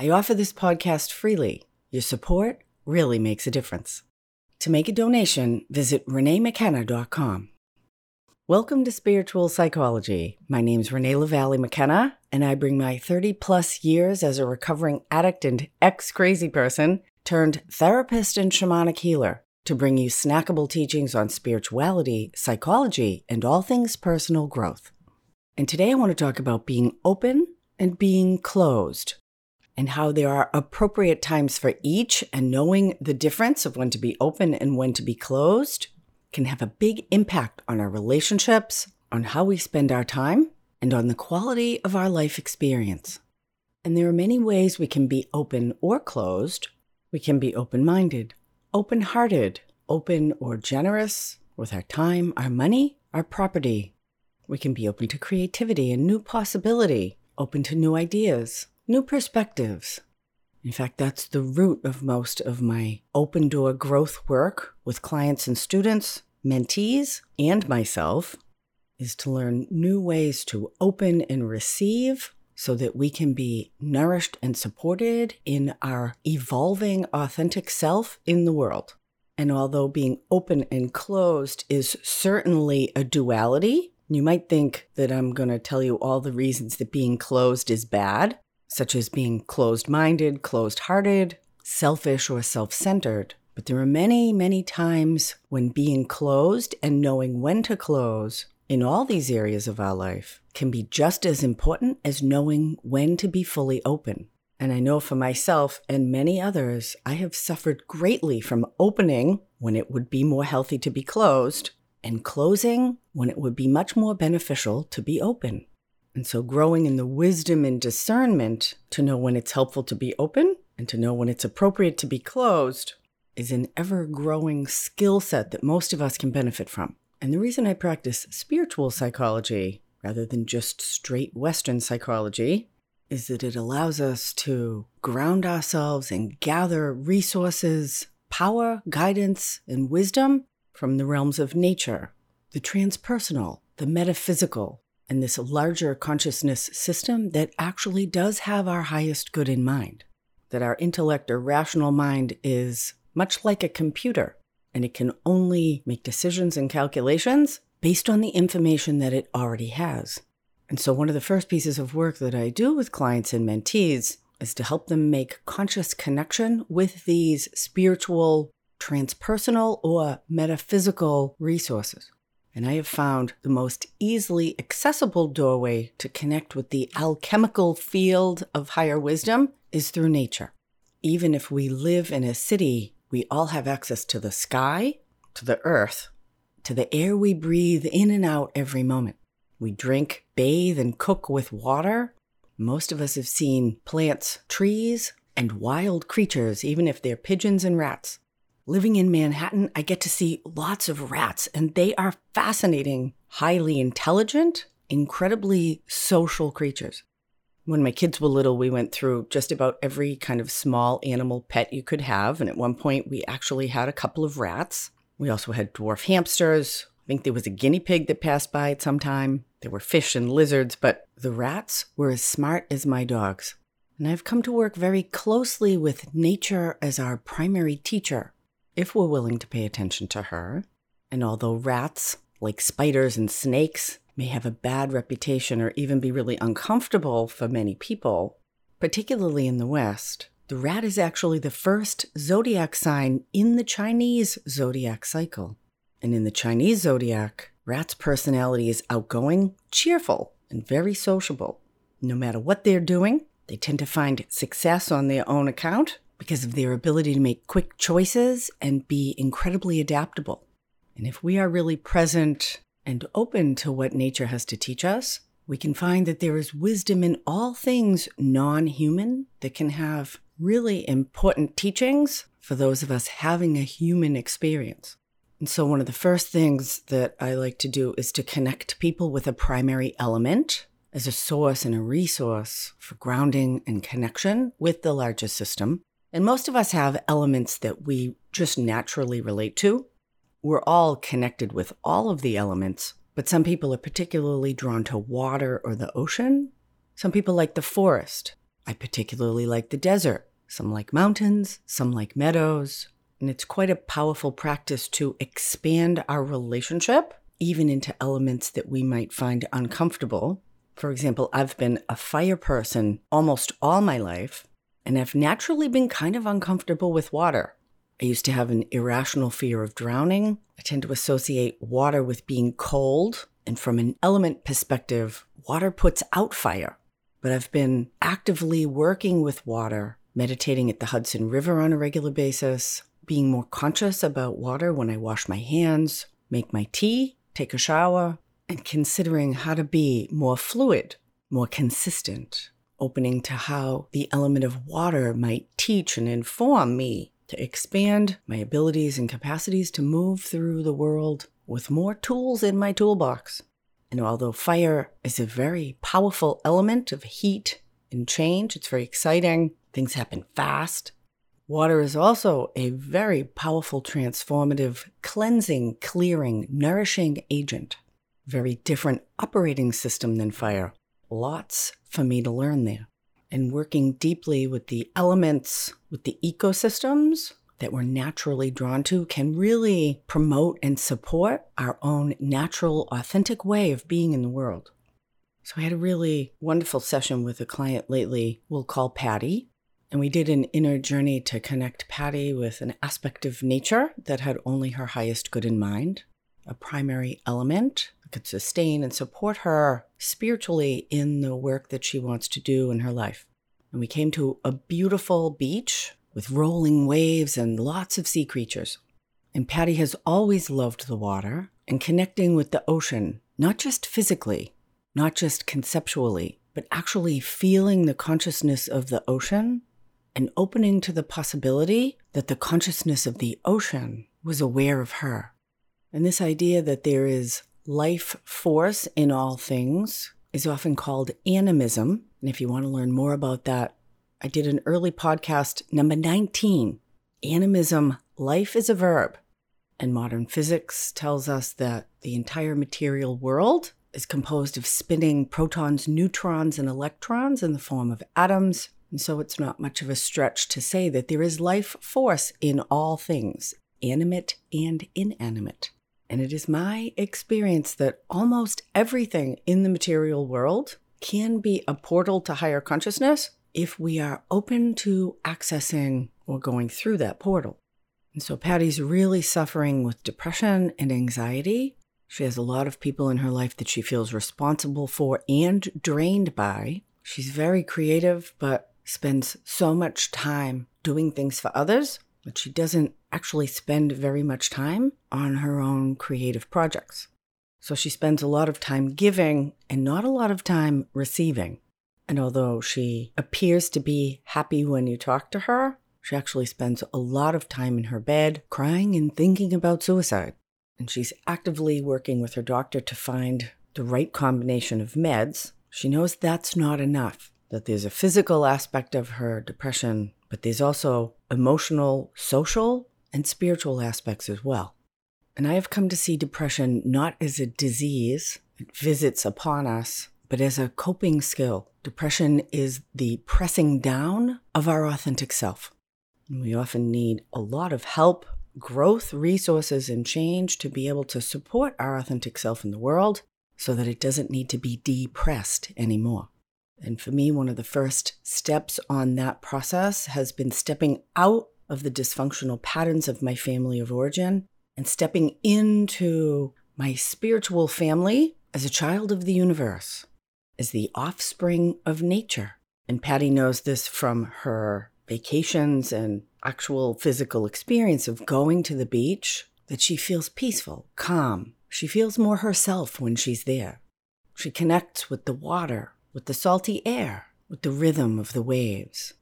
I offer this podcast freely. Your support really makes a difference. To make a donation, visit reneemckenna.com. Welcome to Spiritual Psychology. My name is Renee LaValle McKenna, and I bring my 30 plus years as a recovering addict and ex crazy person turned therapist and shamanic healer to bring you snackable teachings on spirituality, psychology, and all things personal growth. And today I want to talk about being open and being closed and how there are appropriate times for each, and knowing the difference of when to be open and when to be closed can have a big impact on our relationships, on how we spend our time, and on the quality of our life experience. And there are many ways we can be open or closed. We can be open minded, open hearted, open or generous with our time, our money, our property. We can be open to creativity and new possibility, open to new ideas, new perspectives. In fact, that's the root of most of my open door growth work with clients and students, mentees, and myself is to learn new ways to open and receive so that we can be nourished and supported in our evolving authentic self in the world. And although being open and closed is certainly a duality, you might think that I'm going to tell you all the reasons that being closed is bad such as being closed minded, closed hearted, selfish, or self centered. But there are many, many times when being closed and knowing when to close in all these areas of our life can be just as important as knowing when to be fully open. And I know for myself and many others, I have suffered greatly from opening when it would be more healthy to be closed and closing when it would be much more beneficial to be open. And so, growing in the wisdom and discernment to know when it's helpful to be open and to know when it's appropriate to be closed is an ever growing skill set that most of us can benefit from. And the reason I practice spiritual psychology rather than just straight Western psychology is that it allows us to ground ourselves and gather resources, power, guidance, and wisdom from the realms of nature, the transpersonal, the metaphysical, and this larger consciousness system that actually does have our highest good in mind. That our intellect or rational mind is much like a computer, and it can only make decisions and calculations based on the information that it already has. And so, one of the first pieces of work that I do with clients and mentees is to help them make conscious connection with these spiritual, transpersonal, or metaphysical resources. And I have found the most easily accessible doorway to connect with the alchemical field of higher wisdom is through nature. Even if we live in a city, we all have access to the sky, to the earth, to the air we breathe in and out every moment. We drink, bathe, and cook with water. Most of us have seen plants, trees, and wild creatures, even if they're pigeons and rats. Living in Manhattan, I get to see lots of rats, and they are fascinating, highly intelligent, incredibly social creatures. When my kids were little, we went through just about every kind of small animal pet you could have. And at one point, we actually had a couple of rats. We also had dwarf hamsters. I think there was a guinea pig that passed by at some time. There were fish and lizards, but the rats were as smart as my dogs. And I've come to work very closely with nature as our primary teacher if we're willing to pay attention to her. And although rats, like spiders and snakes, may have a bad reputation or even be really uncomfortable for many people, particularly in the West, the rat is actually the first zodiac sign in the Chinese zodiac cycle. And in the Chinese zodiac, rat's personality is outgoing, cheerful, and very sociable. No matter what they're doing, they tend to find success on their own account because of their ability to make quick choices and be incredibly adaptable. And if we are really present and open to what nature has to teach us, we can find that there is wisdom in all things non human that can have really important teachings for those of us having a human experience. And so, one of the first things that I like to do is to connect people with a primary element as a source and a resource for grounding and connection with the larger system. And most of us have elements that we just naturally relate to. We're all connected with all of the elements, but some people are particularly drawn to water or the ocean. Some people like the forest. I particularly like the desert. Some like mountains, some like meadows. And it's quite a powerful practice to expand our relationship, even into elements that we might find uncomfortable. For example, I've been a fire person almost all my life, and I've naturally been kind of uncomfortable with water. I used to have an irrational fear of drowning. I tend to associate water with being cold, and from an element perspective, water puts out fire. But I've been actively working with water, meditating at the Hudson River on a regular basis, being more conscious about water when I wash my hands, make my tea, take a shower, and considering how to be more fluid, more consistent, opening to how the element of water might teach and inform me to expand my abilities and capacities to move through the world with more tools in my toolbox. And although fire is a very powerful element of heat and change, it's very exciting, things happen fast. Water is also a very powerful, transformative, cleansing, clearing, nourishing agent. Very different operating system than fire. Lots for me to learn there and working deeply with the elements, with the ecosystems that we're naturally drawn to can really promote and support our own natural, authentic way of being in the world. So I had a really wonderful session with a client lately we'll call Patty. And we did an inner journey to connect Patty with an aspect of nature that had only her highest good in mind, a primary element could sustain and support her spiritually in the work that she wants to do in her life. And we came to a beautiful beach with rolling waves and lots of sea creatures. And Patty has always loved the water and connecting with the ocean, not just physically, not just conceptually, but actually feeling the consciousness of the ocean and opening to the possibility that the consciousness of the ocean was aware of her. And this idea that there is life force in all things is often called animism. And if you want to learn more about that, I did an early podcast, number 19 Animism Life is a Verb. And modern physics tells us that the entire material world is composed of spinning protons, neutrons, and electrons in the form of atoms. And so it's not much of a stretch to say that there is life force in all things, animate and inanimate. And it is my experience that almost everything in the material world can be a portal to higher consciousness if we are open to accessing or going through that portal. And so Patty's really suffering with depression and anxiety. She has a lot of people in her life that she feels responsible for and drained by. She's very creative, but spends so much time doing things for others that she doesn't actually spend very much time on her own creative projects. So she spends a lot of time giving and not a lot of time receiving. And although she appears to be happy when you talk to her, she actually spends a lot of time in her bed crying and thinking about suicide. And she's actively working with her doctor to find the right combination of meds. She knows that's not enough, that there's a physical aspect of her depression, but there's also emotional, social, and spiritual aspects as well. And I have come to see depression not as a disease, it visits upon us, but as a coping skill. Depression is the pressing down of our authentic self. And we often need a lot of help, growth, resources, and change to be able to support our authentic self in the world so that it doesn't need to be depressed anymore. And for me, one of the first steps on that process has been stepping out of the dysfunctional patterns of my family of origin and stepping into my spiritual family as a child of the universe, as the offspring of nature. And Patty knows this from her vacations and actual physical experience of going to the beach that she feels peaceful, calm. She feels more herself when she's there. She connects with the water, with the salty air, with the rhythm of the waves.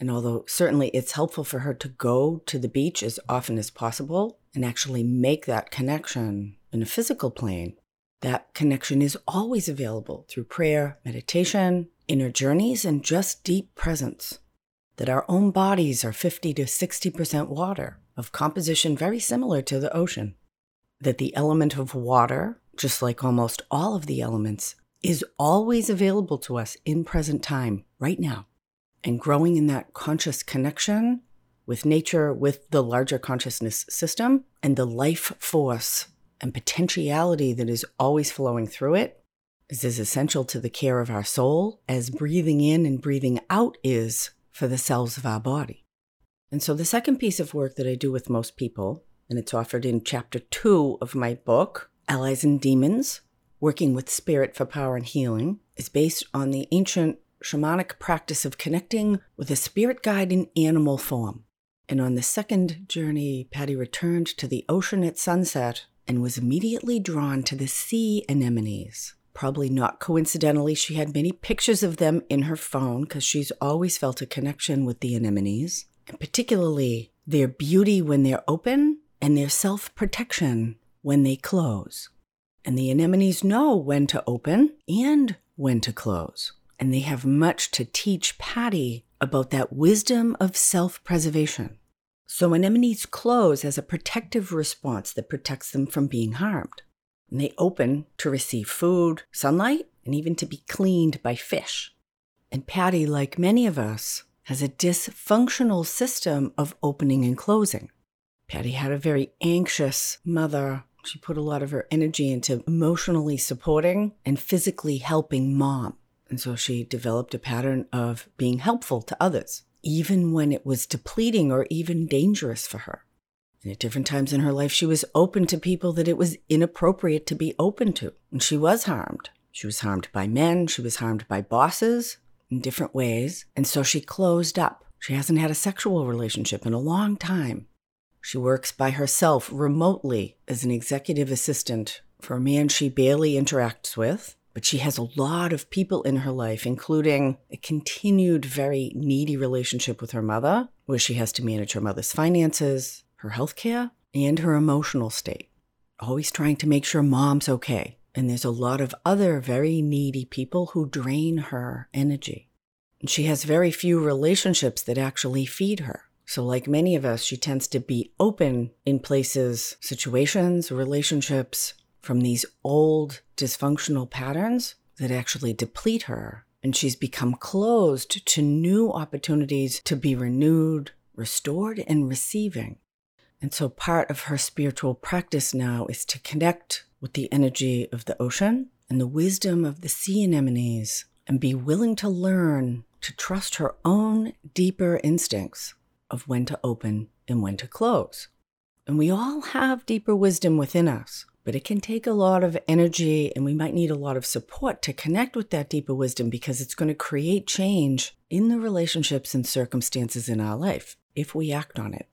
And although certainly it's helpful for her to go to the beach as often as possible and actually make that connection in a physical plane, that connection is always available through prayer, meditation, inner journeys, and just deep presence. That our own bodies are 50 to 60% water, of composition very similar to the ocean. That the element of water, just like almost all of the elements, is always available to us in present time, right now and growing in that conscious connection with nature, with the larger consciousness system, and the life force and potentiality that is always flowing through it is as essential to the care of our soul as breathing in and breathing out is for the cells of our body. And so, the second piece of work that I do with most people, and it's offered in chapter two of my book, Allies and Demons Working with Spirit for Power and Healing, is based on the ancient shamanic practice of connecting with a spirit guide in animal form. And on the second journey, Patty returned to the ocean at sunset and was immediately drawn to the sea anemones. Probably not coincidentally, she had many pictures of them in her phone because she's always felt a connection with the anemones, and particularly their beauty when they're open and their self protection when they close. And the anemones know when to open and when to close. And they have much to teach Patty about that wisdom of self preservation. So anemones close as a protective response that protects them from being harmed. And they open to receive food, sunlight, and even to be cleaned by fish. And Patty, like many of us, has a dysfunctional system of opening and closing. Patty had a very anxious mother. She put a lot of her energy into emotionally supporting and physically helping mom. And so she developed a pattern of being helpful to others, even when it was depleting or even dangerous for her. And at different times in her life, she was open to people that it was inappropriate to be open to. And she was harmed. She was harmed by men, she was harmed by bosses in different ways. And so she closed up. She hasn't had a sexual relationship in a long time. She works by herself remotely as an executive assistant for a man she barely interacts with. But she has a lot of people in her life, including a continued very needy relationship with her mother, where she has to manage her mother's finances, her health care, and her emotional state. Always trying to make sure mom's okay. And there's a lot of other very needy people who drain her energy. And she has very few relationships that actually feed her. So, like many of us, she tends to be open in places, situations, relationships from these old dysfunctional patterns that actually deplete her. And she's become closed to new opportunities to be renewed, restored, and receiving. And so part of her spiritual practice now is to connect with the energy of the ocean and the wisdom of the sea anemones and be willing to learn to trust her own deeper instincts of when to open and when to close. And we all have deeper wisdom within us but it can take a lot of energy and we might need a lot of support to connect with that deeper wisdom because it's going to create change in the relationships and circumstances in our life if we act on it.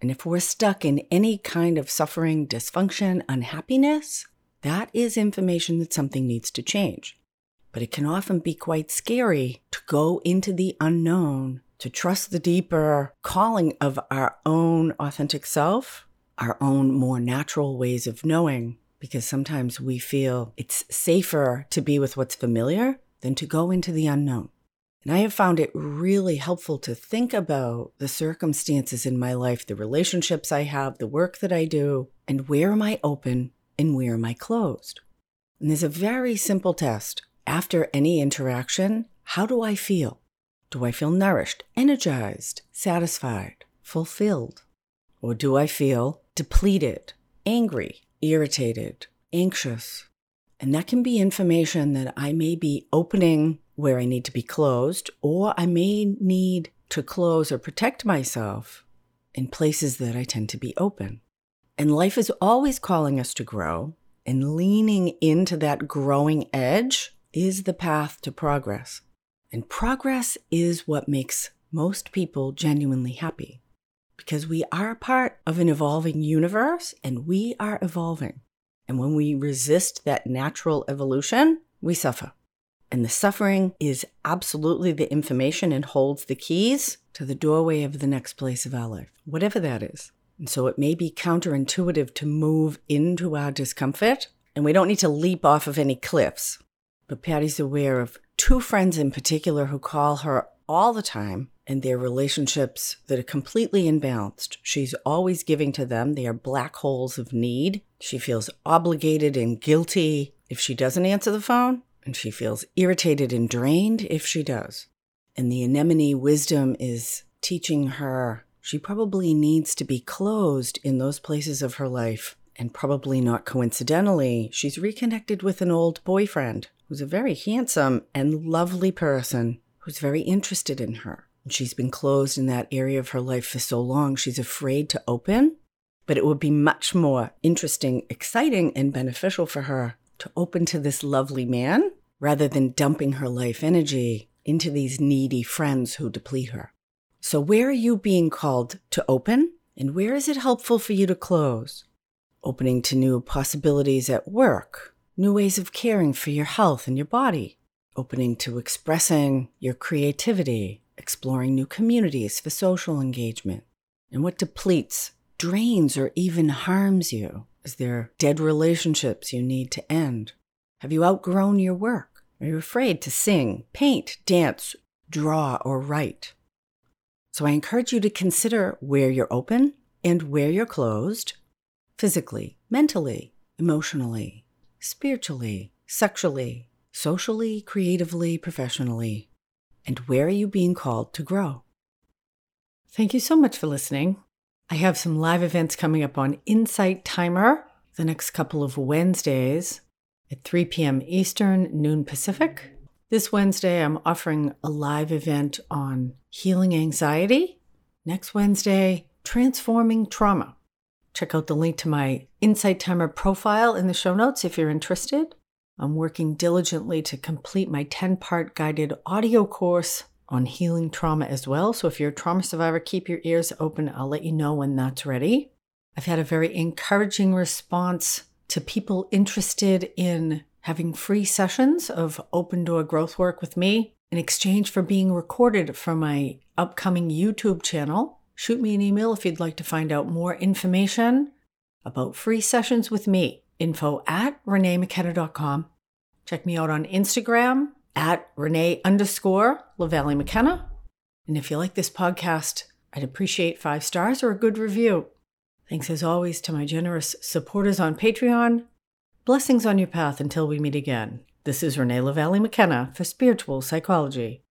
And if we're stuck in any kind of suffering, dysfunction, unhappiness, that is information that something needs to change. But it can often be quite scary to go into the unknown, to trust the deeper calling of our own authentic self our own more natural ways of knowing because sometimes we feel it's safer to be with what's familiar than to go into the unknown. And I have found it really helpful to think about the circumstances in my life, the relationships I have, the work that I do, and where am I open and where am I closed? And there's a very simple test. After any interaction, how do I feel? Do I feel nourished, energized, satisfied, fulfilled? Or do I feel depleted, angry, irritated, anxious. And that can be information that I may be opening where I need to be closed, or I may need to close or protect myself in places that I tend to be open. And life is always calling us to grow, and leaning into that growing edge is the path to progress. And progress is what makes most people genuinely happy because we are part of an evolving universe and we are evolving. And when we resist that natural evolution, we suffer. And the suffering is absolutely the information and holds the keys to the doorway of the next place of our life, whatever that is. And so it may be counterintuitive to move into our discomfort, and we don't need to leap off of any cliffs. But Patty's aware of two friends in particular who call her all the time and their relationships that are completely imbalanced. She's always giving to them. They are black holes of need. She feels obligated and guilty if she doesn't answer the phone, and she feels irritated and drained if she does. And the anemone wisdom is teaching her she probably needs to be closed in those places of her life. And probably not coincidentally, she's reconnected with an old boyfriend who's a very handsome and lovely person who's very interested in her. And she's been closed in that area of her life for so long, she's afraid to open. But it would be much more interesting, exciting, and beneficial for her to open to this lovely man rather than dumping her life energy into these needy friends who deplete her. So, where are you being called to open? And where is it helpful for you to close? Opening to new possibilities at work, new ways of caring for your health and your body, opening to expressing your creativity, exploring new communities for social engagement. And what depletes, drains, or even harms you? Is there dead relationships you need to end? Have you outgrown your work? Are you afraid to sing, paint, dance, draw, or write? So I encourage you to consider where you're open and where you're closed physically, mentally, emotionally, spiritually, sexually, socially, creatively, professionally, and where are you being called to grow? Thank you so much for listening. I have some live events coming up on Insight Timer the next couple of Wednesdays at 3 p.m. Eastern, noon Pacific. This Wednesday, I'm offering a live event on healing anxiety. Next Wednesday, transforming trauma. Check out the link to my Insight Timer profile in the show notes if you're interested. I'm working diligently to complete my 10 part guided audio course on healing trauma as well. So if you're a trauma survivor, keep your ears open. I'll let you know when that's ready. I've had a very encouraging response to people interested in having free sessions of open door growth work with me in exchange for being recorded for my upcoming YouTube channel. Shoot me an email if you'd like to find out more information about free sessions with me. Info at reneemckenna.com. Check me out on Instagram at renee underscore LaValle McKenna. And if you like this podcast, I'd appreciate five stars or a good review. Thanks as always to my generous supporters on Patreon Blessings on your path until we meet again. This is Renee LaValle McKenna for Spiritual Psychology.